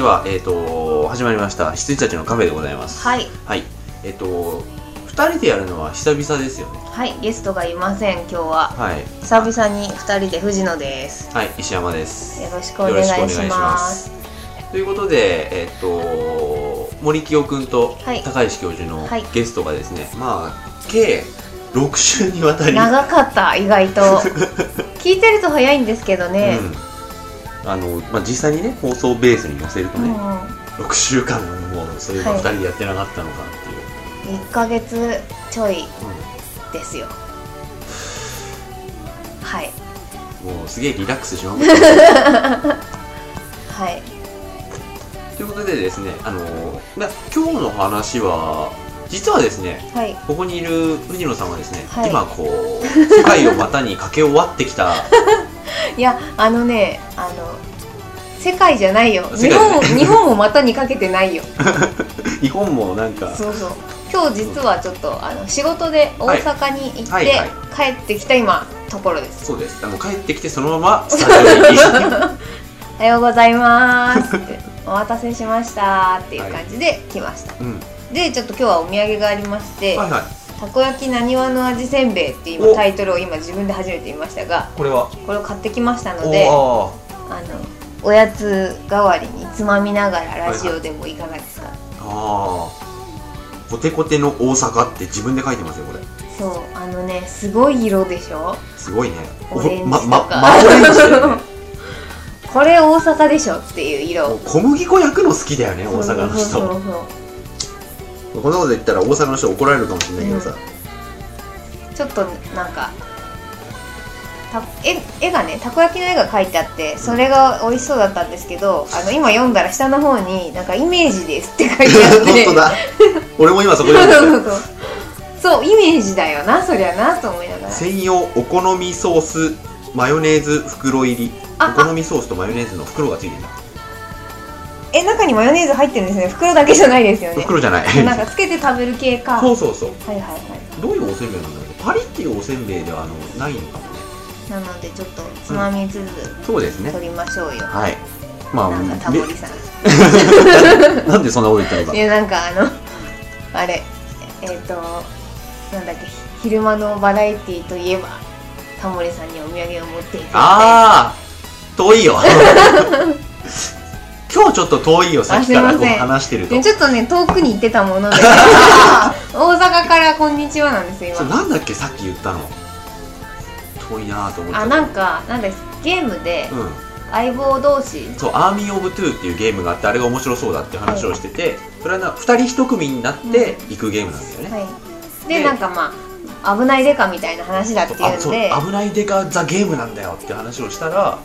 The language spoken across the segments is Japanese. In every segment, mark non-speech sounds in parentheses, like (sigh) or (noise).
では、えっ、と、始まりました。羊たちのカフェでございます。はいはい。えっ、と、二人でやるのは久々ですよね。はいゲストがいません今日ははい。久々に二人で藤野ですはい、石山です。よろしくお願いしまますということで、えっ、と、森清くんとはい高石教授のはいゲストがですね、まあ、計6週にわたり、長かった意外と (laughs) 聞いてると早いんですけどね、うん、あの、まあ、実際にね、放送ベースに載せるとうんね、6週間もそういえば2人でやってなかったのかっていう。1ヶ月ちょいですよ。はい。うんもうすげえリラックスしまくはい。ということでですね、あのま今日の話は実はですねはい。ここにいる藤野さんはですね、はい。今こう世界を股に駆け終わってきたいやあのねあの世界じゃないよ。日本日本も股にかけてないよ。(laughs) 日本もなんか。そうそう。今日実はちょっとあの仕事で大阪に行って、はい。はい帰ってきた今ところです。そうです。あの帰ってきてそのまま (laughs) スタジオに。おはようございます。っ (laughs) てお待たせしました。っていう感じで来ました、うん。でちょっと今日はお土産がありまして、はいはいたこ焼きなにわの味せんべいっていうタイトルを今自分で初めて見ましたがこれは？これを買ってきましたのであのおおやつ代わりにつまみながらラジオでもいかがですか、ーあー。コテコテの大阪って自分で書いてますよこれ。そうあのねすごい色でしょ？すごいね。オレンジままとか。まオレンジだよね。(laughs) これ大阪でしょっていう色。小麦粉焼くの好きだよね大阪の人。そうそうそうこんなこと言ったら大阪の人怒られるかもしれないけどさ、ちょっとなんかた絵絵がねたこ焼きの絵が描いてあってそれが美味しそうだったんですけどあの今読んだら下の方になんかイメージですって書いてあって。本当だ。俺も今そこ読んで (laughs) そうそうイメージだよなそりゃなと思いながら。た専用お好みソースマヨネーズ袋入り。あお好みソースとマヨネーズの袋がついてるんだえ中にマヨネーズ入ってるんですね。袋だけじゃないですよね。袋じゃない。なんかつけて食べる系か。そうそうそう。はいはいはい。どういうおせんべいなんだろう。パリっていうおせんべいではあのないのかもね。なのでちょっとつまみつつそうですね。取りましょうよ、はい。まあなんかタモリさん。で (laughs) なんでそんなこと言ったのか。ねなんかあのあれえっ、となんだっけ昼間のバラエティーといえばタモリさんにお土産を持っていて。ああ遠いよ (laughs) 今日ちょっと遠いよさっきからこう話してると。でちょっとね遠くに行ってたもので。(laughs) 大阪からこんにちはなんですよなんだっけさっき言ったの。遠いなと思っちゃった。あなんかなんですゲームでうん。相棒同士。そう「Army of Two」っていうゲームがあってあれが面白そうだっていう話をしてて、それはな2人1組になって行くゲームなんだよね、はい。ででなんかまあ危ないデカみたいな話だっていうんで。危ないデカ・ザ・ゲームなんだよって話をしたら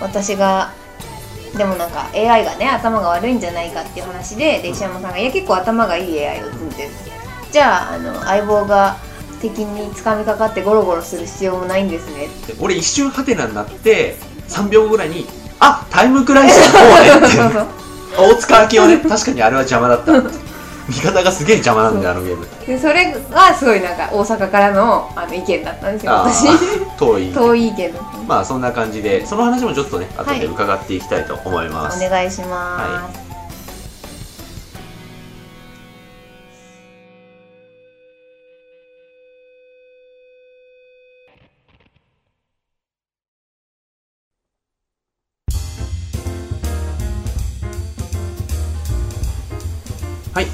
私がでもなんか AI がね頭が悪いんじゃないかっていう話でで石山さんが「いや結構頭がいい AI を組んでる」じゃああの相棒が敵に掴みかかってゴロゴロする必要もないんですね。で俺一瞬ハテナになって3秒後ぐらいに「あタイムクライシスの方ね」って (laughs) 大塚明夫ね。確かにあれは邪魔だった味方がすげえ邪魔なんだよあのゲーム。でそれがすごいなんか大阪からのあの意見だったんですよあ私。ー遠い遠い意見。だっまあそんな感じでその話もちょっとね後はい。で伺っていきたいと思います、たお願いします、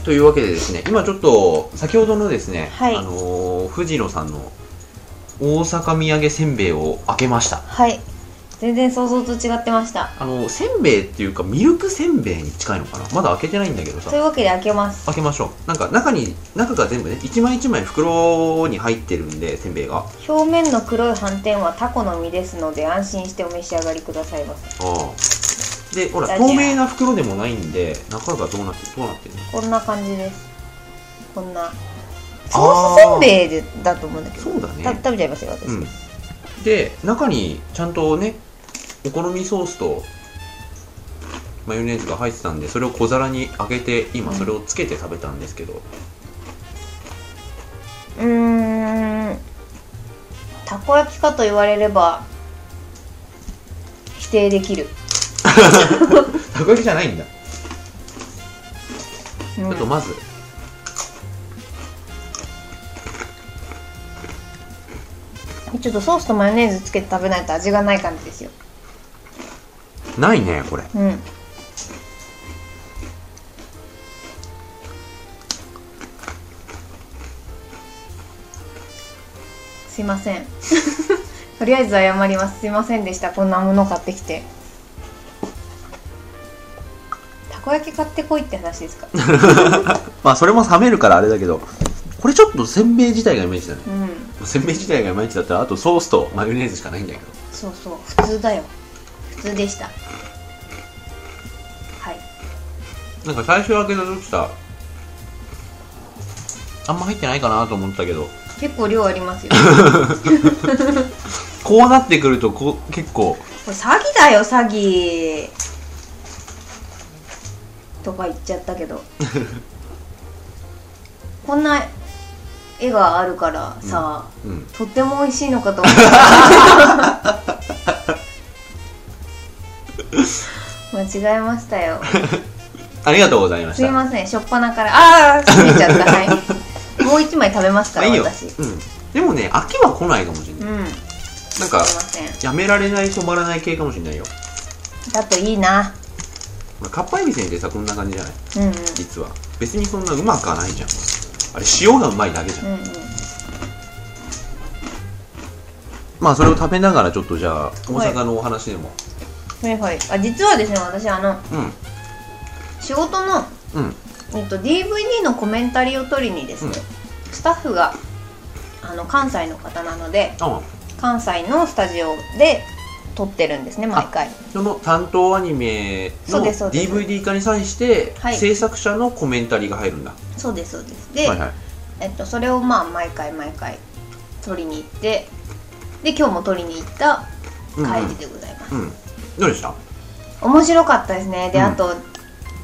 というわけでですね、今ちょっと先ほどのですね、はいあのー藤野さんの大阪土産せんべいを開けました。はい全然想像と違ってましたあのせんべいっていうかミルクせんべいに近いのかな？まだ開けてないんだけどさとい。うわけで開けます開けましょう。なんか中に中が全部ね、一枚一枚袋に入ってるんでせんべいが。あ表面の黒い斑点はタコの実ですので安心してお召し上がりくださいませあ。で、ほら透明な袋でもないんで中がどうなってるどうなってるの？こんな感じです。こんな。ソースせんべいでだと思うんだけど。そうだね。た食べちゃいますよ私、うん。で中にちゃんとねお好みソースとマヨネーズが入ってたんでそれを小皿にあげて今それをつけて食べたんですけど、うーん。たこ焼きかと言われれば否定できるたこ焼きじゃないんだ、うん。ちょっとまず。ちょっとソースとマヨネーズつけて食べないと味がない感じですよ。ないねこれ。うん。すいません。(laughs) とりあえず謝ります。すいませんでした。こんなもの買ってきてこ焼き買ってこいって話ですか？(laughs) まあそれも冷めるからあれだけどこれちょっとせんべい自体がいまいちだね。うん。せんべい自体がいまいちだったらあとソースとマヨネーズしかないんだけど。そうそう。普通だよ。普通でした。はい。なんか最初開けた時さあんま入ってないかなと思ったけど。結構量ありますよ。(laughs) こうなってくるとこう結構。これ詐欺だよ詐欺とか言っちゃったけど。こんな絵があるからさ、うん。とっても美味しいのかと思った。(laughs) 間違えましたよ。ありがとうございました。すいませんしょっぱなから。ああ過ぎちゃった。はい。もう一枚食べますからあいいよ。私。うん、でもね飽きは来ないかもしれない、うん。なんかやめられない止まらない系かもしれないよ、だといいな。まあ、かっぱえびせんってさこんな感じじゃない？うんうん。実は。別にそんなうまくはないじゃん。あれ塩がうまいだけじゃん、うんうん。まあそれを食べながらちょっとじゃあ大阪のお話でも、はいはい。あ実はですね私あのうん。仕事の、うん。えっと、DVD のコメンタリーを取りにですね、スタッフがあの関西の方なのであ。関西のスタジオで撮ってるんですね毎回。その担当アニメの DVD 化に際してはい。制作者のコメンタリーが入るんだ、そうですそうです。で、はいはい。えっと、それをまあ毎回毎回撮りに行ってで今日も撮りに行った帰りでございます、うん、うん、どうでした？面白かったですね。で、うん。あと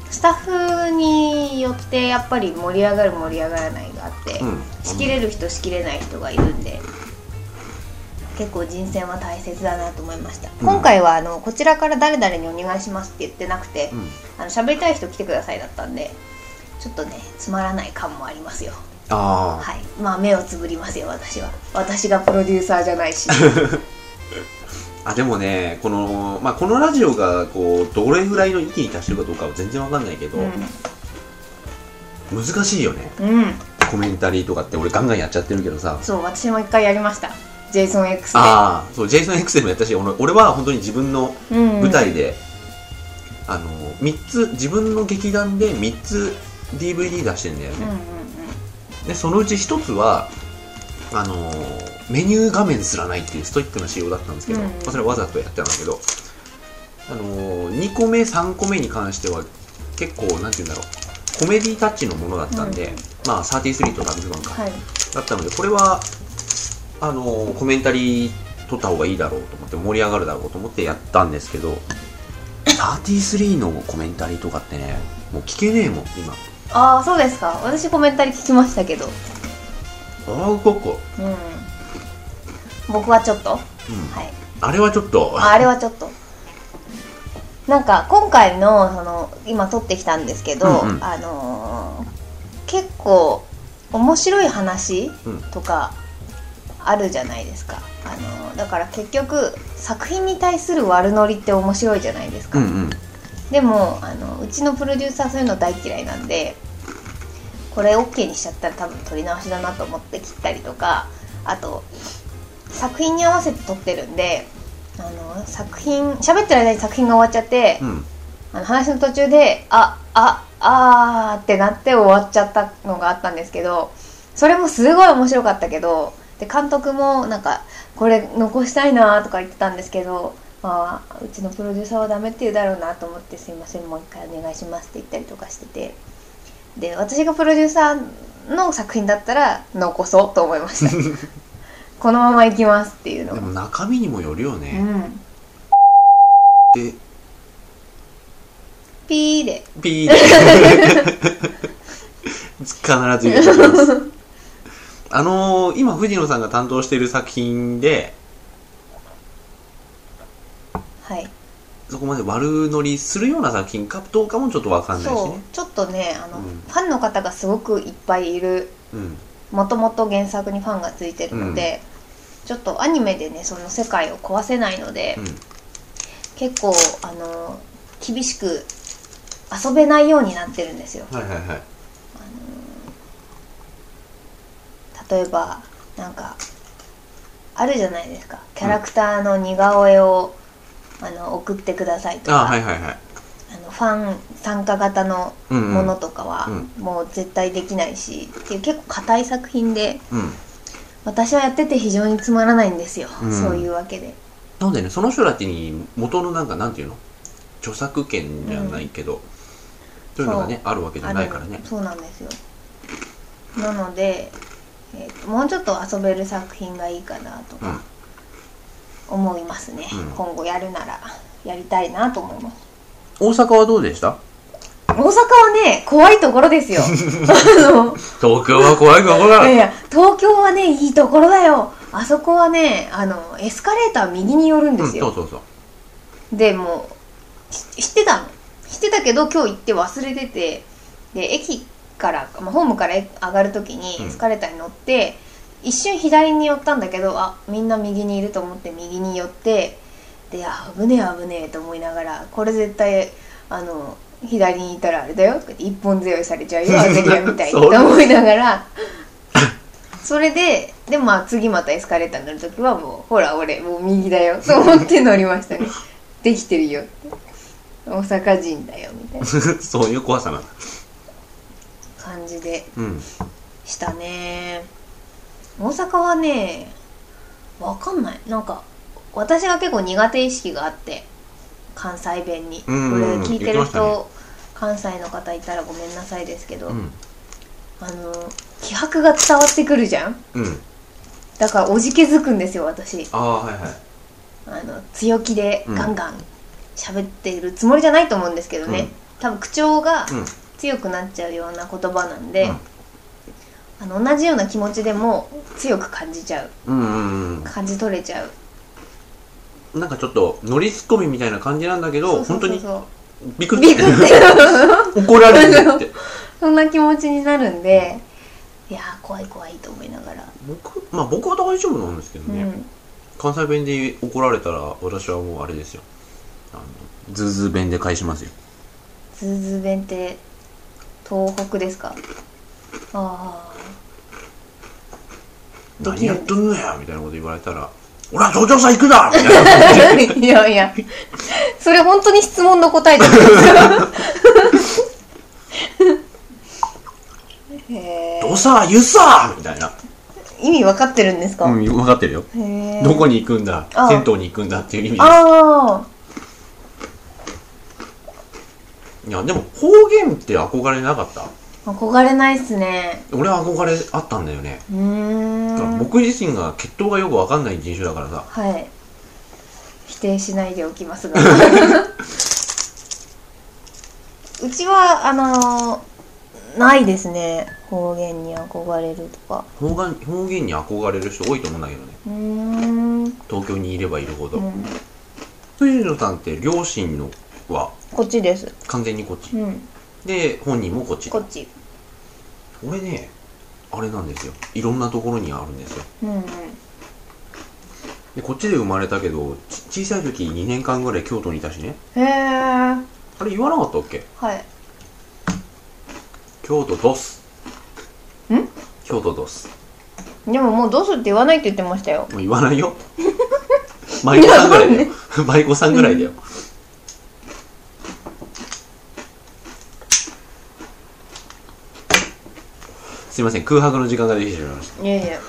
スタッフによってやっぱり盛り上がる盛り上がらないがあって、うん。仕切れる人仕切れない人がいるんで結構人選は大切だなと思いました、うん。今回はあのこちらから誰々にお願いしますって言ってなくて、うん。あの喋りたい人来てくださいだったんでちょっとねつまらない感もありますよ。ああ、はい。まあ目をつぶりますよ私は。私がプロデューサーじゃないし。(laughs) あでもねこの,、まあ、このラジオがこうどれぐらいの域に達してるかどうかは全然わかんないけど、難しいよね。うん、うん、コメンタリーとかって俺ガンガンやっちゃってるけどさ。そう私も一回やりました JSONX で。ああそう JSONX でもやったし俺俺は本当に自分のうん。舞台で、あの3つ自分の劇団で3つ DVD 出してんだよね、うんうんうん。でそのうち1つはあのーメニュー画面すらないっていうストイックな仕様だったんですけど、うんまあ、それはわざとやったんだけど、あのー2個目3個目に関しては結構なんて言うんだろうコメディタッチのものだったんで、うん。まあ33とダブルバンか、はい。だったのでこれはあのーコメンタリー撮った方がいいだろうと思って盛り上がるだろうと思ってやったんですけど33のコメンタリーとかってねもう聞けねえもん今。ああそうですか。私コメンタリー聞きましたけど。ああここ。うん。僕はちょっと。うん。はい。あれはちょっと。ああれはちょっと。なんか今回のその今撮ってきたんですけど、うんうん。あのー結構面白い話うんとかあるじゃないですか、あのーだから結局作品に対する悪ノリって面白いじゃないですか、うんうん。でもあのうちのプロデューサーそういうの大嫌いなんでこれ OK にしちゃったら多分撮り直しだなと思って切ったりとかあと作品に合わせて撮ってるんであの作品喋ってる間に作品が終わっちゃって、うん。あの話の途中であああーってなって終わっちゃったのがあったんですけどそれもすごい面白かったけどで監督もなんかこれ残したいなとか言ってたんですけど、まあ、うちのプロデューサーはダメって言うだろうなと思ってすいませんもう一回お願いしますって言ったりとかしてて。で私がプロデューサーの作品だったら残そうと思いました。(laughs) このままいきますっていうのでがも中身にもよるようね、ん。でピーで。ピーで。(laughs) 必ず入れてます (laughs) あのー、今藤野さんが担当している作品ではい。そこまで悪乗りするような作品かどうかもちょっとわかんないしそうねちょっとねあの、うん。ファンの方がすごくいっぱいいるうん。もともと原作にファンがついてるので、ちょっとアニメでねその世界を壊せないので、うん。結構あの厳しく遊べないようになってるんですよ。はいはいはい例えばなんかあるじゃないですか。キャラクターの似顔絵を、あの送ってくださいとか。あはいはいはい。あのファン参加型のものとかはうもう絶対できないし、っていう結構硬い作品でうん。私はやってて非常につまらないんですよ、うん。そういうわけで。なんでねその人たちに元のなんかなんていうの？著作権じゃないけど、そういうのがねあるわけじゃないからね。あるそうなんですよ。なので、えーともうちょっと遊べる作品がいいかなとかうん。思いますね、うん。今後やるならやりたいなと思います。大阪はどうでした？大阪はね怖いところですよ。(laughs) 東京は怖いかこらいやいや東京はねいいところだよ。あそこはねあのエスカレーター右に寄るんですよ、うん、そうそうそう。でも知ってたの？知ってたけど今日行って忘れてて。で駅から、まあ、ホームから上がる時にうん。エスカレーターに乗って、一瞬左に寄ったんだけどあみんな右にいると思って右に寄ってであ危ねえ危ねえと思いながらこれ絶対あの左にいたらあれだよって一本背負いされちゃうよアゼリアみたいにと思いながら。それででまあ次またエスカレーターに乗る時はもうほら俺もう右だよと思って乗りましたね。(laughs) できてるよって。大阪人だよみたいな。(laughs) そういう怖さなんだ感じでうん。したね。大阪はねわかんない。なんか私が結構苦手意識があって関西弁に。これうん聞いてる言ってましたね。人、関西の方いたらごめんなさいですけど、うん。あの気迫が伝わってくるじゃん。うん。だからおじけづくんですよ私。ああはいはい。あの強気でガンガン喋っているつもりじゃないと思うんですけどね、多分口調がうん強くなっちゃうような言葉なんで、うん。あの同じような気持ちでも強く感じちゃう。うんうん感じ取れちゃう。うんなんかちょっと乗りツッコミみたいな感じなんだけどそうそう本当にそう。そうビクッビクって。怒られるって。そんな気持ちになるんでいやー怖い怖いと思いながら、僕まあ僕は大丈夫なんですけどね、うん。関西弁で怒られたら私はもうあれですよ。あのズーズー弁で返しますよ。ズーズー弁って東北ですか？ああ。で何きる。やっとんのやみたいなこと言われたら俺は東京さ行くだ！みたいな。(laughs) いやいや。それ本当に質問の答えじゃないですかへどうさ言うさ！みたいな。え意味分かってるんですか、うん分かってるよ。どこに行くんだ？銭湯に行くんだっていう意味でああいやでも方言って憧れなかった？憧れないっすね。俺は憧れあったんだよね、うーだからん僕自身が血統がよく分かんない人種だからさ。はい。否定しないでおきますが。(laughs) うちはあのないですね。方言に憧れるとか。方言方言に憧れる人多いと思うんだけどね。うーん。東京にいればいるほど、うん。藤野さんって両親のは。こっちです。完全にこっち。うん。で本人もこっち。こっち。俺ねあれなんですよ。いろんなところにあるんですよ。うんうん。でこっちで生まれたけどち小さい時2年間ぐらい京都にいたしね。へえはあれ言わなかったっけ？い。京都ドス。ん？京都ドス。でももうどうすって言わないって言ってましたよ。もう言わないよ。舞妓さんぐらいだよ。(laughs) 舞妓さんぐらいだよすいません空白の時間ができてしまいました。いやいや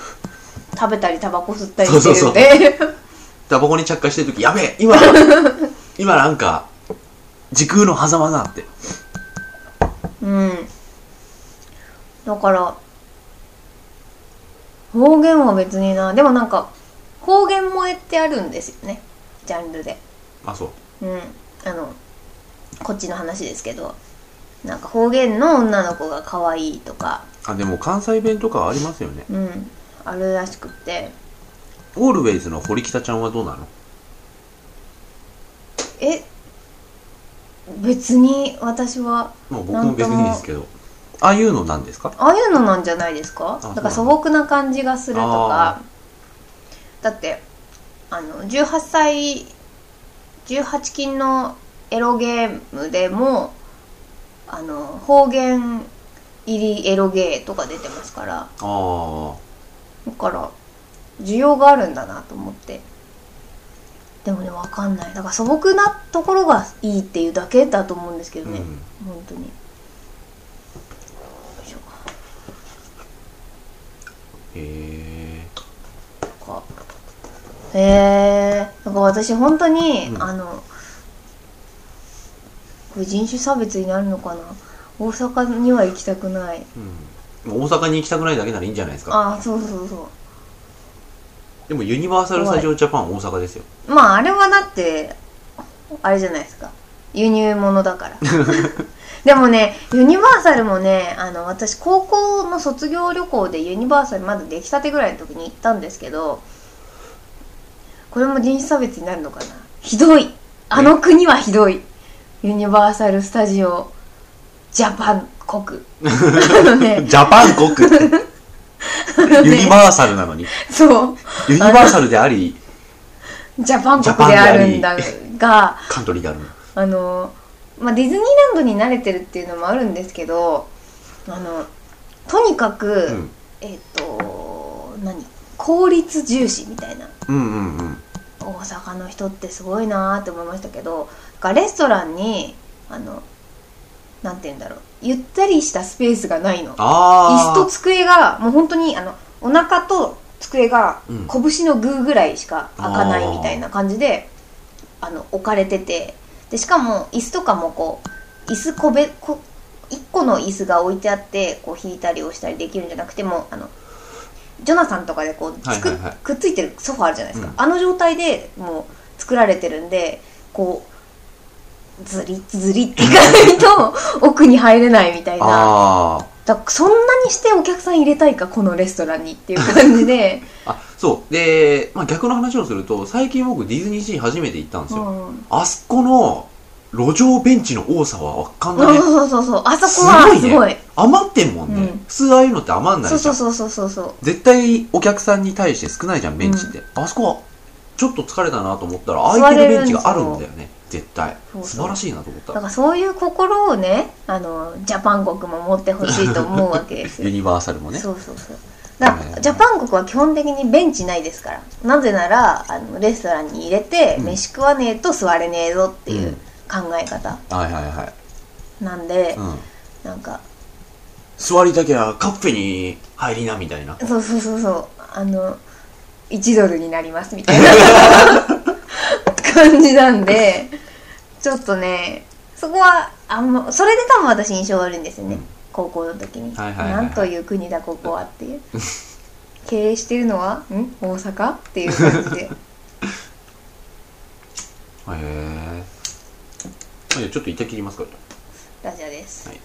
食べたりタバコ吸ったりしてるんそうそうで (laughs) タバコに着火してる時やべえ今今なんか時空の狭間だって。うん。だから方言は別にな。でもなんか方言萌えってあるんですよね。ジャンルで。あそう。うん。あのこっちの話ですけど。なんか方言の女の子が可愛いとかあでも関西弁とかありますよね。うん。あるらしくって。オールウェイズの堀北ちゃんはどうなの？え？別に私はまあ僕も別にですけど。ああいうのなんですか？ああいうのなんじゃないですか？あだ。から素朴な感じがするとか。だってあの18歳18禁のエロゲームでもあの方言入りエロゲーとか出てますから。ああだから需要があるんだなと思って。でもねわかんない。だから素朴なところがいいっていうだけだと思うんですけどね、うん。本当に。へえかへえなんか私本当に、うん。あのこれ人種差別になるのかな大阪には行きたくない。うん。大阪に行きたくないだけならいいんじゃないですか。ああそうそうそでもユニバーサル・スタジオ・ジャパン大阪ですよ。うまああれはだってあれじゃないですか。輸入物だから。(laughs) でもねユニバーサルもねあの私高校の卒業旅行でユニバーサルまだ出来たてぐらいの時に行ったんですけどこれも人種差別になるのかな。ひどい。あの国はひどい。ユニバーサル・スタジオ・ジャパン国。(laughs) ジャパン国。ユニバーサルなのに。そう。ユニバーサルでありジャパン国であるんだがカントリーであるの。あの、まあ、ディズニーランドに慣れてるっていうのもあるんですけどあのとにかく、うん。えっ、と何？効率重視みたいな。うんうんうん。大阪の人ってすごいなーって思いましたけどがレストランにあのなんて言うんだろう。ゆったりしたスペースがないの。椅子と机がもう本当にあのお腹と机がうん。拳のグーぐらいしか開かないみたいな感じであの置かれてて。でしかも椅子とかもこう椅子個別こ1個の椅子が置いてあってこう引いたり押したりできるんじゃなくてもあのジョナサンとかでこうつく,、はいはいはい。くっついてるソファあるじゃないですか、うん。あの状態でもう作られてるんでこうズリズリっていかないと奥に入れないみたいな。あだそんなにしてお客さん入れたいかこのレストランにっていう感じで、(laughs) ああそう。で、まあ、逆の話をすると最近僕ディズニーシー初めて行ったんですよ、うん、あそこの路上ベンチの多さはわかんない、そうそうそうそう。あそこはすごいね。余ってんもんね、うん。普通ああいうのって余んないじゃん。そうそうそうそうそうそう。絶対お客さんに対して少ないじゃんベンチって、あそこはちょっと疲れたなと思ったら空いてるベンチがあるんだよね絶対。そうそう。素晴らしいなと思った。だからそういう心をねあのジャパン国も持ってほしいと思うわけですよ。(laughs) ユニバーサルもね。そうそうそう。だからジャパン国は基本的にベンチないですから。なぜならあのレストランに入れて、うん。飯食わねえと座れねえぞっていううん。考え方。はいはいはい、なんで、うん、なんか座りたきゃカッフェに入りなみたいな。そうそうそうそう。あの1ドルになりますみたいな (laughs) 感じなんでちょっとねそこはあんまそれで多分私印象悪いんですよね、うん。高校の時に、はいはいはいはい。なんという国だここはっていう。経営してるのはん？大阪？っていう感じで。(laughs) へえじゃあちょっと一回切りますかラジャです、はい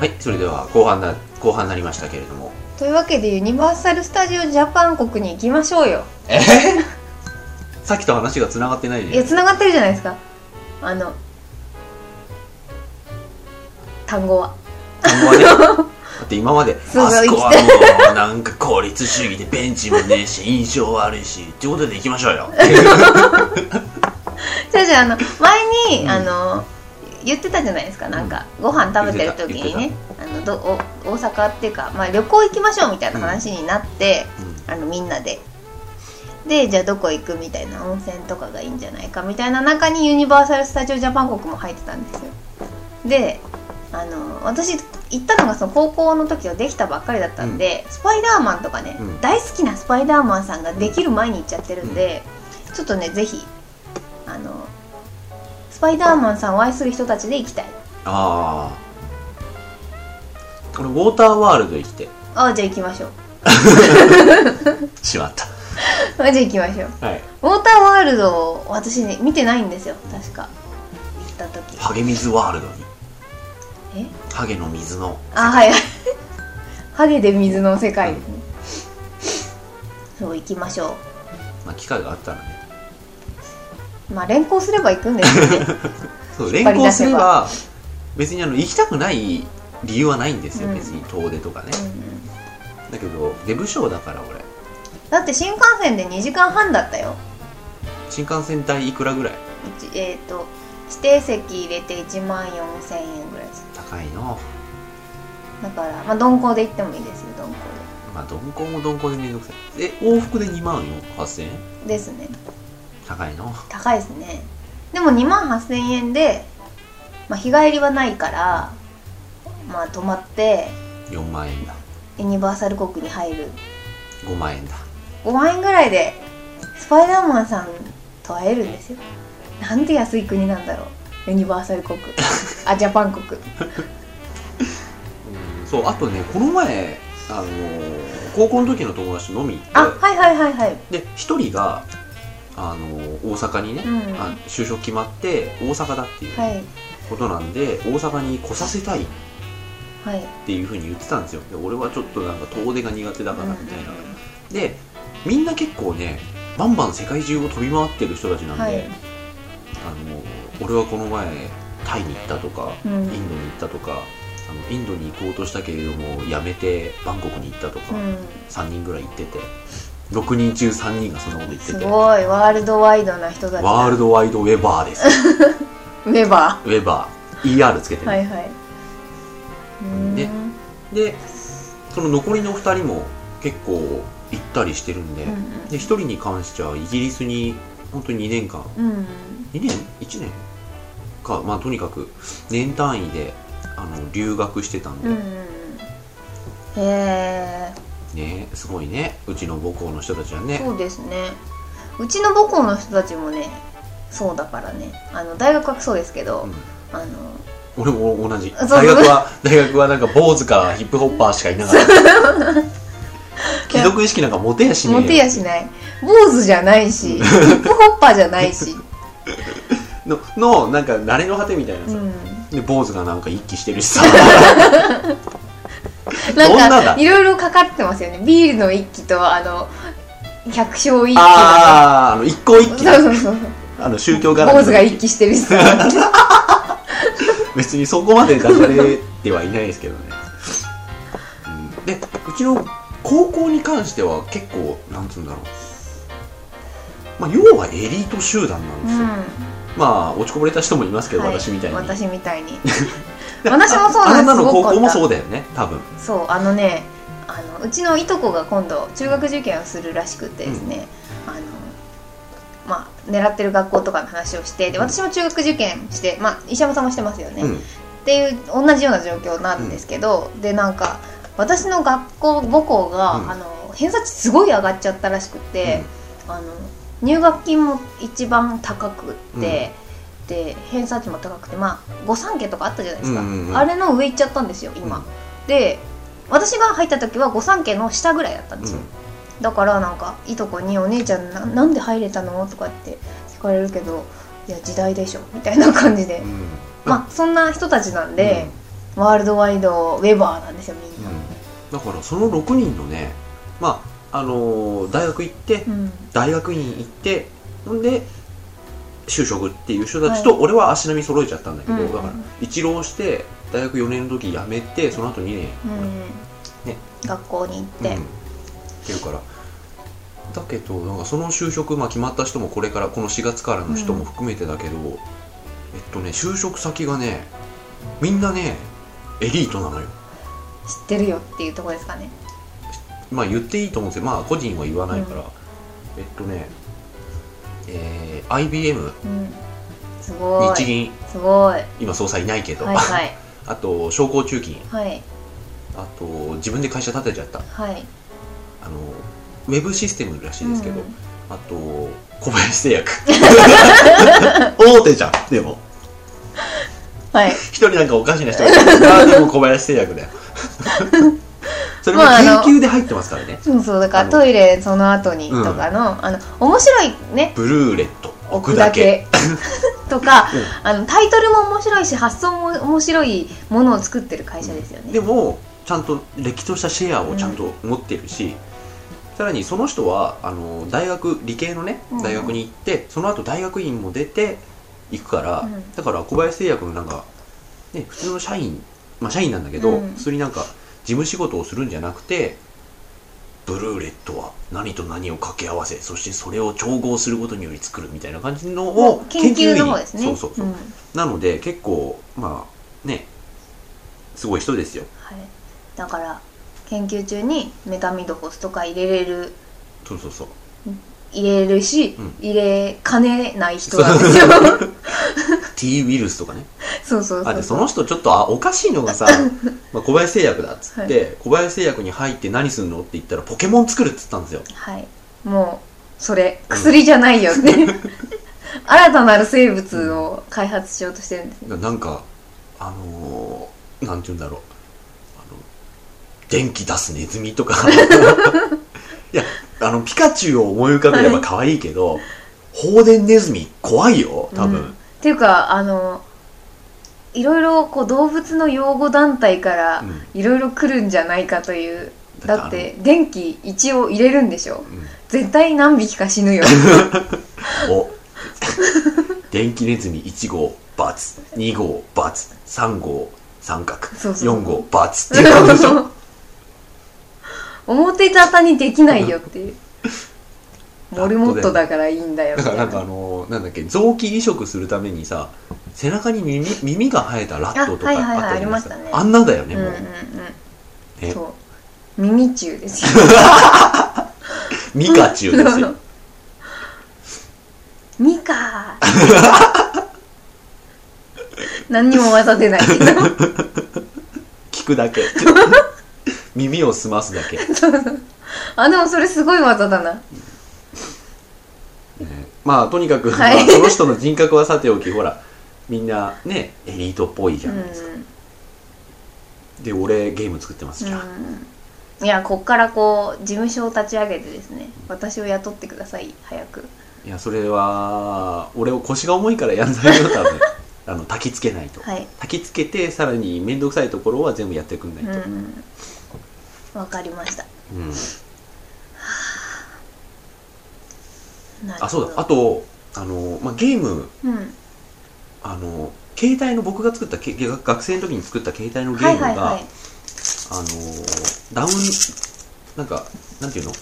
はいそれでは後半な後半になりましたけれども。というわけでユニバーサル・スタジオ・ジャパン国に行きましょうよ。え？(laughs) さっきと話がつながってないいやで繋がってるじゃないですか。あの単語は。単語はね？(laughs) だって今まで。あそこはもうなんか効率主義でベンチもねえし印象悪いしって。ことで行きましょうよじゃあじゃああの前に、うんあの言ってたじゃないですかなんか、ご飯食べてる時に言ねあのどお大阪っていうか、まあ、旅行行きましょうみたいな話になって、あのみんなで。でじゃあどこ行くみたいな温泉とかがいいんじゃないかみたいな中にユニバーサル・スタジオ・ジャパン国も入ってたんですよ。であの私行ったのがその高校の時はできたばっかりだったんで、スパイダーマンとかね、うん。大好きなスパイダーマンさんができる前に行っちゃってるんで、ちょっとねぜひあのスパイダーマンさんを愛する人たちで行きたい。ああこれウォーターワールド行きて。ああじゃあ行きましょう。(laughs) しまった。あじゃあ行きましょう。はい。ウォーターワールド私ね見てないんですよ。確か。行った時。ハゲ水ワールドに。え？ハゲの水の。あはいハゲで水の世界ですねそう行きましょまあ機会があったらね。うまあ連行すれば行くんですよね。(laughs) そう連行すれば。別にあの行きたくない理由はないんですよ、うん。別に遠出とかね、うんだけどデブ賞だから俺。だって新幹線で2時間半だったよ。新幹線代いくらぐらい？えっ、と指定席入れて1万4000円ぐらいです。高いの。だからまあ鈍行で行ってもいいですよ鈍行まあ鈍行も鈍行でめんどくさい。え往復で2万8000円？でですね高いの？高いですね。でも2万8000円で、まあ、日帰りはないからまあ泊まって4万円だ。ユニバーサル国に入る。5万円だ。5万円ぐらいでスパイダーマンさんと会えるんですよ。なんて安い国なんだろう。ユニバーサル国。(laughs) あジャパン国。うんそうあとねこの前あのー高校の時の友達と飲み行ってあはいはいはいはい。で一人があのー大阪にね、うん。あ就職決まって大阪だっていうはい。ことなんで、大阪に来させたいっはい。ていうふうに言ってたんですよ。で俺はちょっとなんか遠出が苦手だからみたいな、でみんな結構ねバンバン世界中を飛び回ってる人たちなんで、はい。あの俺はこの前タイに行ったとか、うん。インドに行ったとかあのインドに行こうとしたけれどもやめてバンコクに行ったとか、うん。3人ぐらい行ってて6人中3人がそんなこと言ってすてごいワールドワイドな人たちだ。ワールドワイドウェバーです。ウェバウェバー。ER つけてね、ーはいはい。うん。ででその残りの2人も結構行ったりしてるんで、うんで1人に関してはイギリスに本当に2年間。うんうん。2年？1年？かまあとにかく年単位であの留学してたんで、うんうんうん。へえねすごいね。うちの母校の人たちはね。そうですね。うちの母校の人たちもねそうだからね。あの大学はそうですけど、うん。あの俺も同じ。大学は大学はなんか坊主か (laughs) ヒップホッパーしかいなかった。貴族意識なんか持てやしねえよ。モテやしない。坊主じゃないしヒップホッパーじゃないし、(laughs) ののなんか慣れの果てみたいなさ、うん、で坊主がなんか一気してるしさ (laughs) ななんだ？かいろいろかかってますよね。ビールの一気とあの百姓一気あああの一向一揆。そうそうそう。あの宗教絡み坊主が一気してるしさ (laughs) 別にそこまでダジャレではいないですけどね、うん、でうちの高校に関しては結構なんつうんだろう。まあ要はエリート集団なんですよ、まあ落ちこぼれた人もいますけど、はい。私みたいに。私みたいに (laughs) 私もそうなんです。ああなた。の高校もそうだよね多分。そうあのねあのうちのいとこが今度中学受験をするらしくてですね、あのまあ狙ってる学校とかの話をしてでうん。私も中学受験して、まあ、石山さんもしてますよね、うん。っていう同じような状況なんですけど、でなんか私の学校母校が、うん。あの偏差値すごい上がっちゃったらしくて、あの入学金も一番高くって、で偏差値も高くてまあ御三家とかあったじゃないですか、うんうんうんあれの上行っちゃったんですよ今、で私が入った時は御三家の下ぐらいだったんですよ、だからなんかいとこに「お姉ちゃんななんで入れたの?」とかって聞かれるけど「いや時代でしょ」みたいな感じで、うん。まあそんな人たちなんで、ワールドワイドウェバーなんですよみんな、だからその6人のねまああのー大学行って、うん。大学院行ってほんで就職っていう人たちと俺は足並み揃えちゃったんだけど、うん。だから一浪して大学4年の時辞めてその後2年うん。ね。学校に行って、うん、っていうから。だけどなんかその就職、まあ、決まった人もこれからこの4月からの人も含めてだけど、えっとね就職先がねみんなねエリートなのよ。知ってるよっていうところですかね。まあ言っていいと思うんですよ。まあ個人は言わないから、えっとねえー IBM うん。すごい。日銀。すごい。今総裁いないけど、はいはい。(laughs) あと商工中金はい。あと自分で会社建てちゃった。はい。あのウェブシステムらしいですけど、うん。あと小林製薬。(laughs) 大手じゃんでも。はい。(laughs) 一人なんかおかしな人がいる。まあでも小林製薬だよそれも研究で入ってますからね、そうそうだからトイレその後にうんとかの,、あの面白いね。ブルーレット置くだけ。とか、(laughs) あのタイトルも面白いし発想も面白いものを作ってる会社ですよね、でもちゃんと歴史としたシェアをちゃんと持ってるし、さらにその人はあの大学理系のねうん。大学に行って、その後大学院も出て行くから、うん。だから小林製薬のなんか、ね、普通の社員まあ社員なんだけど、うん。普通になんか事務仕事をするんじゃなくてブルーレットは何と何を掛け合わせそしてそれを調合することにより作るみたいな感じのを研究のに方ですね。そうそうそう、んなので結構まあねすごい人ですよ。はい、だから研究中にメタミドフォスとか入れれる。そうそうそう。入れるし、うん。入れかねない人なんですよ (laughs) T ウイルスとかね。そうそうあでその人ちょっとあおかしいのがさ、(laughs) まあ、小林製薬だっつって、小林製薬に入って何すんのって言ったらポケモン作るっつったんですよ。はい。もうそれ薬じゃないよって、(laughs) 新たなる生物を開発しようとしてるんですね、ななんかあのー、なんて言うんだろう。あの電気出すネズミとか。(laughs) いやあのピカチュウを思い浮かべれば可愛いけど、放電ネズミ怖いよ多分、うんっていうかあのいろいろこう動物の養護団体からうん。いろいろ来るんじゃないかという、だだって電気一応入れるんでしょ。うん。絶対何匹か死ぬよ。(laughs) お。電気ネズミ1号バツ2号バツ3号三角そうそう。4号バツっていう感じでしょ。表沙汰にできないよっていうモルモットだからいいんだよ。だからなんかあのなんだっけ臓器移植するためにさ背中に耳耳が生えたラットとかあったじゃないですか。あんなんだよねもう、うんうんうん。ね。そう。耳中ですよ。(laughs) ミカチュウですよ。(laughs) ミカ。何にも技出ない聞くだけ。(laughs) 耳を澄ますだけ、ねあでもそれすごい技だなまあとにかく、はい。まあその人の人格はさておきほらみんなねエリートっぽいじゃないですか、で俺ゲーム作ってますじゃん、うん、うん、いやこっからこう事務所を立ち上げてですね私を雇ってください早く。いやそれは俺を腰が重いからやんないよ多分。(laughs) あの焚きつけないと、はい。焚きつけてさらに面倒くさいところは全部やってくんないと、うん。わかりました。うんなるほどあそうだ。あとあの、まあ、ゲームうん。あの携帯の僕が作ったけ学生の時に作った携帯のゲはームが、いはいはい。あのダウンなんかなんていうの？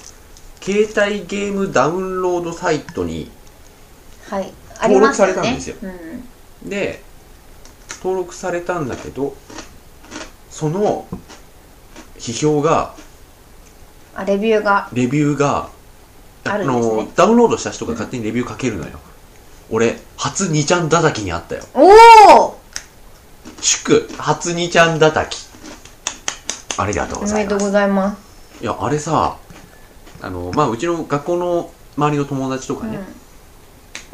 携帯ゲームダウンロードサイトに登録されたんですよ。うん。で登録されたんだけどその批評があレビューが。レビューがあるんですね。のダウンロードした人が勝手にレビュー書けるのよ、俺初2ちゃん叩きにあったよ。おお祝初2ちゃん叩き。ありがとうおございます。めでとうございます。いやあれさあのまあうちの学校の周りの友達とかね、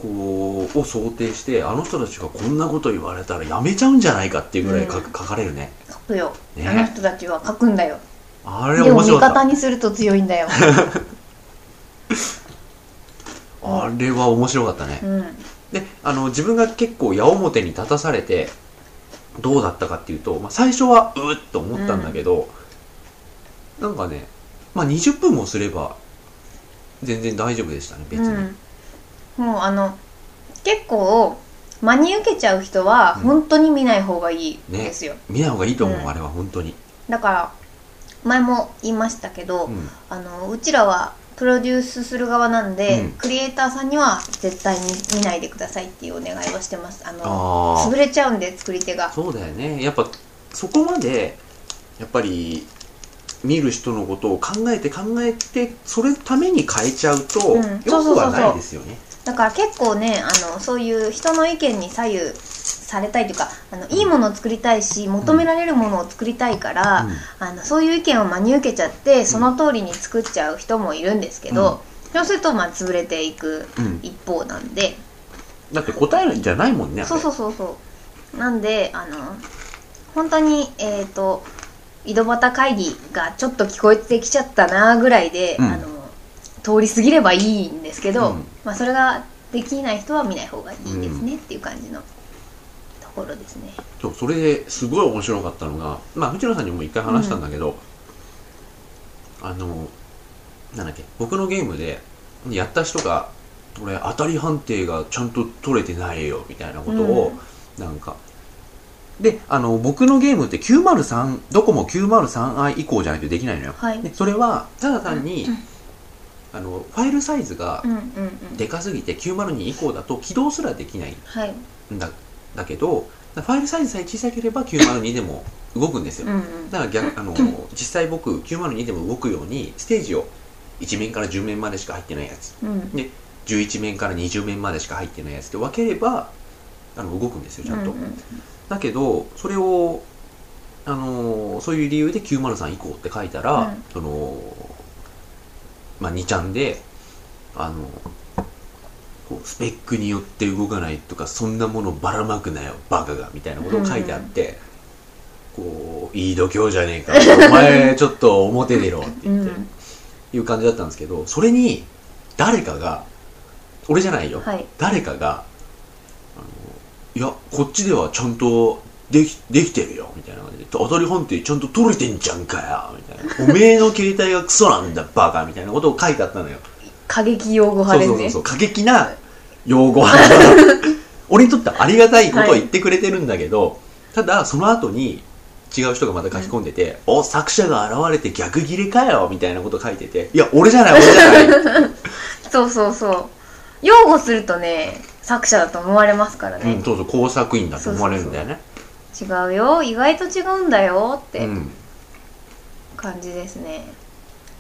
こうを想定してあの人たちがこんなこと言われたらやめちゃうんじゃないかっていうぐらい書,、うん。書かれるね。書くよ、ね。あの人たちは書くんだよ。あれでも味面白かった。方にすると強いんだよ (laughs) あれは面白かったね、うん。であの自分が結構矢面に立たされてどうだったかっていうと、まあ、最初はうっと思ったんだけど、なんかね、まあ、20分もすれば全然大丈夫でしたね別に、うん、もうあの結構真に受けちゃう人はうん。本当に見ない方がいいですよ、見ない方がいいと思う、うん。あれは本当に、だから前も言いましたけど、うん。あのうちらはプロデュースする側なんで、うん。クリエイターさんには絶対に見ないでくださいっていうお願いをしてます。あのああ潰れちゃうんで作り手が。そうだよね。やっぱそこまでやっぱり見る人のことを考えて考えてそれために変えちゃうと、うん。よくはないですよね。だから結構ねあのそういう人の意見に左右されたいというかあのいいものを作りたいし求められるものを作りたいから、あのそういう意見を真に受けちゃってその通りに作っちゃう人もいるんですけど、そうするとまあ潰れていくうん、うん、一方なんで、だって答えじゃないもんねそうそうそうそう。なんであの本当にえっ、と井戸端会議がちょっと聞こえてきちゃったなぐらいで、うん。あの通り過ぎればいいんですけど、うん。まあ、それができない人は見ない方がいいですねっていう感じの。ところですね。そうそれですごい面白かったのがまあ藤野さんにも一回話したんだけど、あのなんだっけ僕のゲームでやった人が俺当たり判定がちゃんと取れてないよみたいなことを、なんかであの僕のゲームって903どこも 903i 以降じゃないとできないのよ、はい。でそれはただ単に、あのファイルサイズがうんうんうん。でかすぎて902以降だと起動すらできないんだだけどファイルサイズさえ小さければ902でも動くんですよ、うんうん。だから逆あの (laughs) 実際僕902でも動くようにステージを1面から10面までしか入ってないやつ。うん。で11面から20面までしか入ってないやつで分ければあの動くんですよちゃんと、うんうんだけどそれをあのそういう理由で903以降って書いたら、うん。そのまあ2ちゃんであのこうスペックによって動かないとかそんなものばらまくなよバカがみたいなことを書いてあって、こういい度胸じゃねえかお前ちょっと表出ろって言って、うん。いう感じだったんですけどそれに誰かが俺じゃないよ、はい。誰かがいやこっちではちゃんとできできてるよみたいな感じで当たり判定ちゃんと取れてんじゃんかよみたいな。おめえの携帯がクソなんだバカみたいなことを書いてあったのよ。(laughs) 過激用語派ですね。そうそうそう。過激な用語。(laughs) 俺にとってはありがたいことを言ってくれてるんだけど、ただその後に違う人がまた書き込んでて「お作者が現れて逆ギレかよ」みたいなこと書いてて「いや俺じゃない俺じゃない」(laughs) そうそうそう。擁護するとね作者だと思われますからうん、ね、そうそう工作員だと思われるんだよね。違うよ意外と違うんだよってうん。感じですね、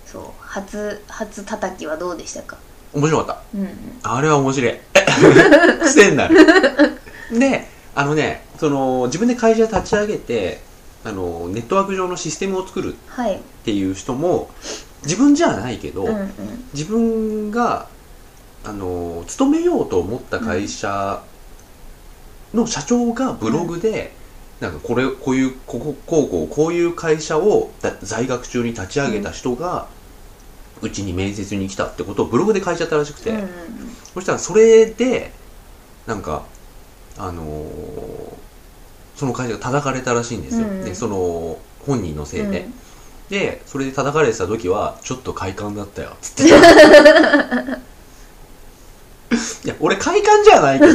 そう。初初叩きはどうでしたか？面白かっうんうん。たあれは面白い (laughs) 癖になる。であのねその自分で会社立ち上げてあのネットワーク上のシステムを作るっはい。ていう人も自分じゃないけど、うんうん。自分があの勤めようと思った会社の社長がブログで、なんかこれこういうこここうこうこういう会社をだ在学中に立ち上げた人がうち、に面接に来たってことをブログで書いちゃったらしくて、うんうんそしたらそれでなんかあのーその会社が叩かれたらしいんですよ、うんでその本人のせいで、うん。でそれで叩かれてた時はちょっと快感だったよつって。た (laughs) いや俺快感じゃないけど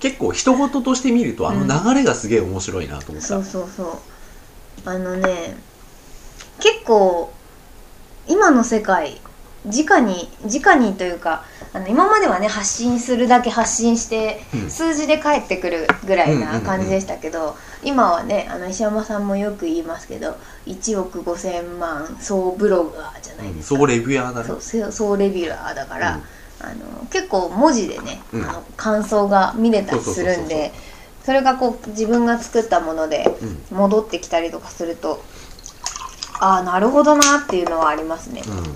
結構人事として見るとあの流れがすげえ面白いなと思った、そうそうそう。あのね結構今の世界直に直にというかあの今まではね発信するだけ発信して、うん。数字で返ってくるぐらいな感じでしたけど、今はねあの石山さんもよく言いますけど1億5000万総ブロガーじゃないうんですか、そうレビュアーだね。そうせ総レビュラーだから、うん。あの結構文字でね、うん。あの感想が見れたりするんでそれがこう自分が作ったものでうん。戻ってきたりとかするとああなるほどなっていうのはありますね。うん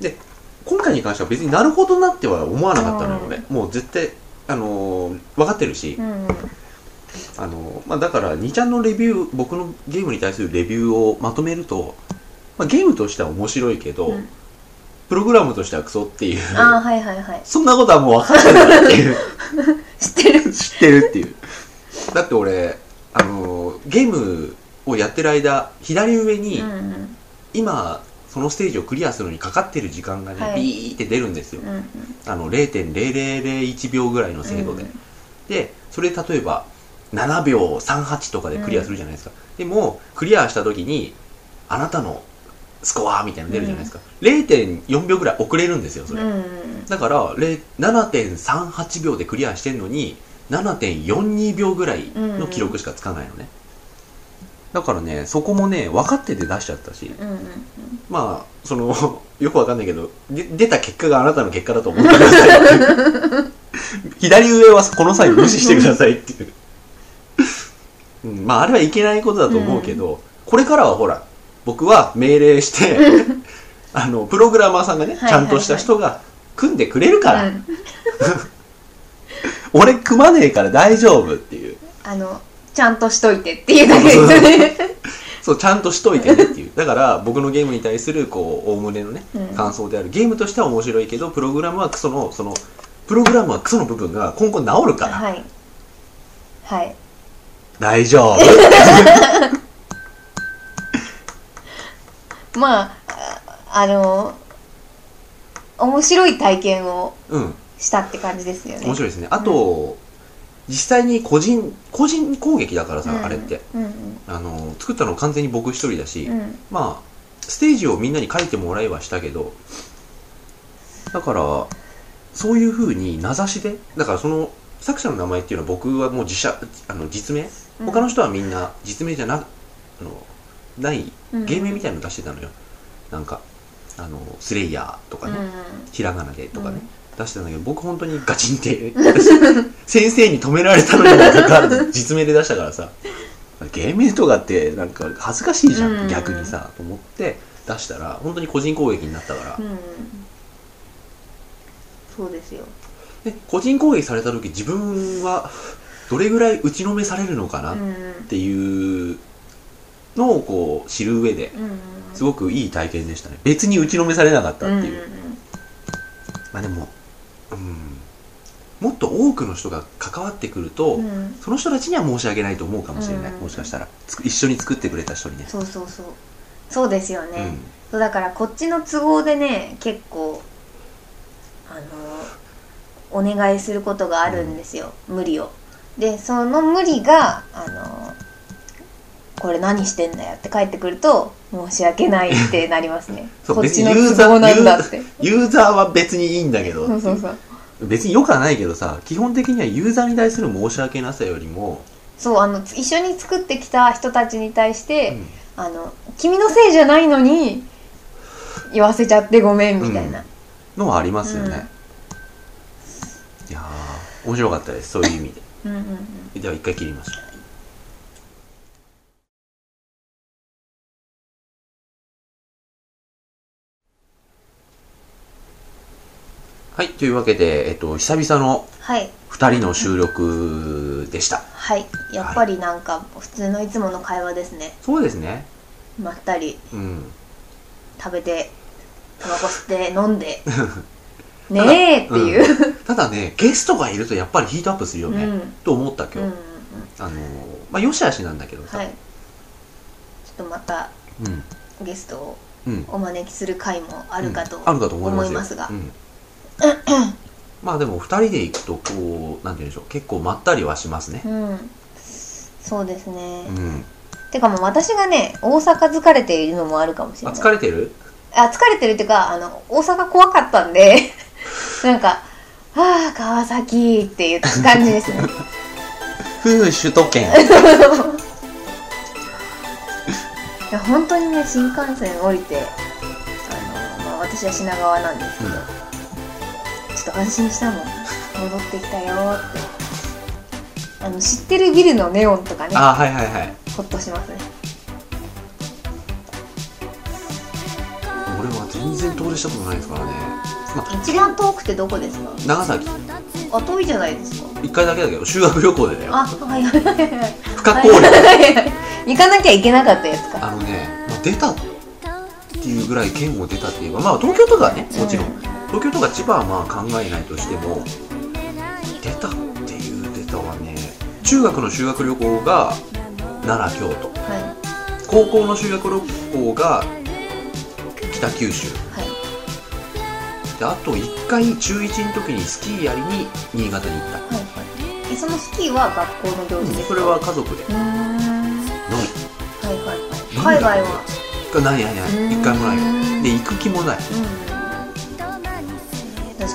で今回に関しては別になるほどなっては思わなかったのようん。俺もう絶対あのー分かってるし、うんあのまあ、だから2ちゃんのレビュー僕のゲームに対するレビューをまとめると、まあ、ゲームとしては面白いけど、うん。プログラムとしてはクソっていう。はいはいはい。そんなことはもう分かってるからっていう。(laughs) 知ってる。知ってるっていう。だって俺あのゲームをやってる間左上に、うん。今そのステージをクリアするのにかかってる時間がね、はい。ビーって出るんですよ。うんうん。あの0.0001秒ぐらいの精度で、でそれ例えば7秒38とかでクリアするじゃないですか、でもクリアした時にあなたのスコアみたいなの出るじゃないですか、0.4秒ぐらい遅れるんですよそれ、うんうんだから0 7.38秒でクリアしてんのに7.42秒ぐらいの記録しかつかないのね、だからねそこもね分かってて出しちゃったし。うんうんまあその (laughs) よくわかんないけどで出た結果があなたの結果だと思ってください (laughs) 左上はこの際無視してくださいっていう、うん、まああれはいけないことだと思うけど、これからはほら僕は命令して (laughs) あのプログラマーさんがね、ちゃんとした人が組んでくれるから、うん。俺組まねえから大丈夫っていう。あのちゃんとしといてっていうだけですよね。そうちゃんとしといてねっていう。だから僕のゲームに対するこうおおむねのねうん。感想であるゲームとしては面白いけどプログラムはクソのそのプログラムはクソの部分が今後治るから。はい。はい。大丈夫。(laughs) まあああの面白い体験をうん。したって感じですよね。面白いですね。あと、実際に個人個人攻撃だからさ、うん。あれって。うんうん。あの作ったの完全に僕一人だし、うん。まあステージをみんなに書いてもらえはしたけどだからそういうふうに名指しでだからその作者の名前っていうのは僕はもう自社あの実名？うん。他の人はみんな実名じゃなあのないうん。芸名みたいなの出してたのよ、なんかあのスレイヤーとかね、うん。ひらがなでとかね、うん出してたんだけど僕本当にガチンって先生に止められたのにもかかわらず (laughs) 実名で出したからさ。芸名とかってなんか恥ずかしいじゃん、うん。逆にさと思って出したら本当に個人攻撃になったから、うん。そうですよ。で個人攻撃された時自分はどれぐらい打ちのめされるのかなっうん。ていうのをこう知る上でうん。すごくいい体験でしたね。別に打ちのめされなかったっていう、まあでもうん。もっと多くの人が関わってくると、うん。うんその人たちには申し訳ないと思うかもしれない、うん。もしかしたら。一緒に作ってくれた人にね。そうそうそう。そうですよね、うん。そうだからこっちの都合でね結構あのお願いすることがあるんですよ、無理を。でその無理があのこれ何してんだよって帰ってくると申し訳ないってなりますね。(laughs) こっちの別にユーザー都合なんだって。ユーザーは別にいいんだけど。そうそうそう。別によくはないけどさ基本的にはユーザーに対する申し訳なさよりも、そうあの一緒に作ってきた人たちに対して、うん。あの君のせいじゃないのに言わせちゃってごめんみたいな、のはありますよね、いやー面白かったです。そういう意味で。うん、うんうん。では一回切りましょうはいというわけで、えっと、久々のはい。2人の収録でした。はい。やっぱりなんか普通のいつもの会話ですね。そうですね。まったり。うん。食べてタバコ吸って飲んで。(laughs) ねえっていう、ただねゲストがいるとやっぱりヒートアップするよね、うん。と思った今日、うんうんうん。あのーまあよしあしなんだけどさ、はい。ちょっとまたうん。ゲストをうん。お招きする回もあるかとうん。あるかと思いますよ。思いますが。うんまあでも2人で行くとこうなんて言うんでしょう。結構まったりはしますね。うん。そうですね、うん。てかもう私がね大阪疲れているのもあるかもしれあない。疲れてる？あ疲れてるっていうかあの大阪怖かったんで (laughs) なんか「ああ川崎」っていう感じですね。(laughs) ふう首都圏。いや本当にね新幹線降りてあの、まあ、私は品川なんですけど、うんちょっと安心したもん。戻ってきたよーって。あの知ってるビルのネオンとかね。あはいはいはい。ほっとしますね。俺は全然遠出したことないですからね。まあ一番遠くてどこですか？長崎。あ遠いじゃないですか。1回だけだけど修学旅行でだよ。あはいはいはいはい。不可抗力。行かなきゃいけなかったやつか。あのね、まあ、出たっていうぐらい県を出たっていうかまあ東京とかはねもちろん、うん東京とか千葉はまあ考えないとしても出たっていう出たはね中学の修学旅行が奈良京都。は高校の修学旅行が北九州。いはい。であと1回中1の時にスキーやりに新潟に行った。はいはい。えそのスキーは学校の行事ですか？それは家族で。うーん。はいのはいはい。海外は。ないないない。1回もない。ようん。で行く気もない。うん。私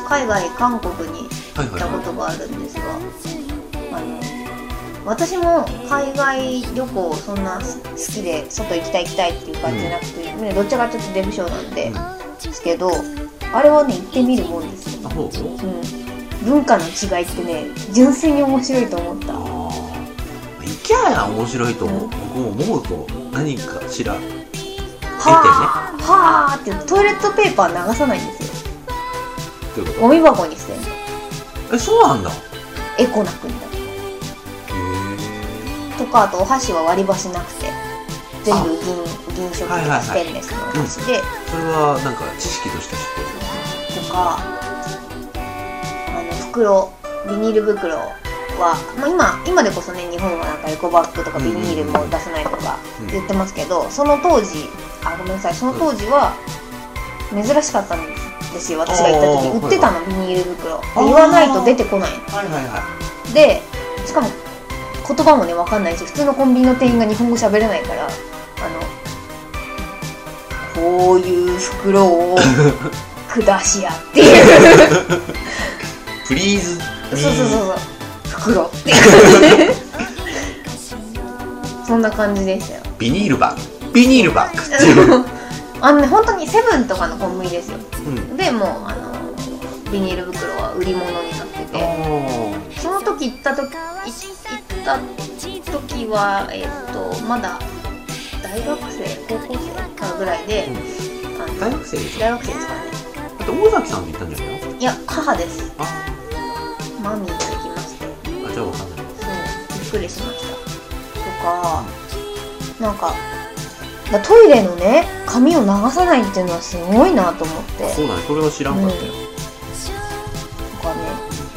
海外韓国に行ったこはとがあるんですが、あの私も海外旅行そんな好きで外行きたい行きたいっていう感じじゃなくて、ねどっちかちょっとデブ症なんで、ですけどあれはね行ってみるもんですよ、そう。うん、文化の違いってね純粋に面白いと思った。ああ行きゃや面白いと思う、僕も思うと何かしらはあはあってトイレットペーパー流さないんですよというこゴミ箱に捨てるの。とえそうなんだ。へエコな国だ。え。とかあとお箸は割り箸なくて。全部銀銀色とはいはいはいかステンレスのお箸で、それはなんか知識として知ってる。とかあの袋ビニール袋は、まあ、今今でこそね日本はなんかエコバッグとかビニールも出さないとかうん。言ってますけど、その当時あごめんなさい。その当時は珍しかったんですよ。私が行った時売ってたのビニール袋。言わないと出てこない。はいはいはでしかも言葉もね分かんないし普通のコンビニの店員が日本語喋れないからあのこういう袋を (laughs) 下しやっていう。い (laughs) プリーズそうそうそうそう。袋。っ (laughs) てそんな感じでしたよ。ビニールバッグ。ビニールバッグっていう、あのね本当にセブンとかのコンビニですよ。うん、でもうあのビニール袋は売り物になってて。あその時行った時い行った時はえっ、とまだ大学生高校生かぐらいで、あの大学生でしょ？大学生ですかね。だって大崎さんと行ったんじゃないのいや母です。あ。マミーと行きまして。あじゃあわかんない。そうびっくりしました。とかなんかだトイレのね紙を流さないっていうのはすごいなと思って。そうだね。それは知らんかったよ、とかね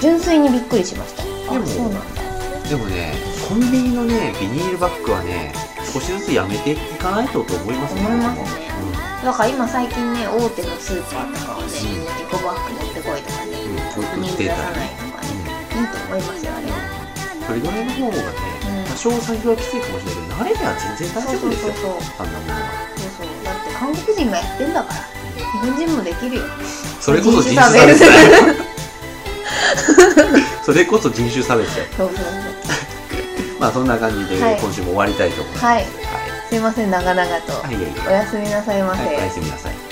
純粋にびっくりしました。あでもそうなんだ。でもねコンビニのねビニールバッグはね少しずつやめていかないとと思いますね。思いますね。うだから今最近ね大手のスーパーとかはねエコバッグ持ってこいとかねん、うん、ビニール出さないとかねいいと思いますよあれは。それぐらいの方がね、少先はきついかもしれないけど慣れては全然大丈夫ですよ。そうそうあんなものは。そうそう。だって韓国人がやってんだから日本人もできるよ。それこそ人種差差別だよ別それこそ人種差別だよそうそう。まあそんな感じではい。今週も終わりたいと思います。はい。はい。すいません長々と。はい、いえいえ。おやすみなさいませ、はい、おやすみなさい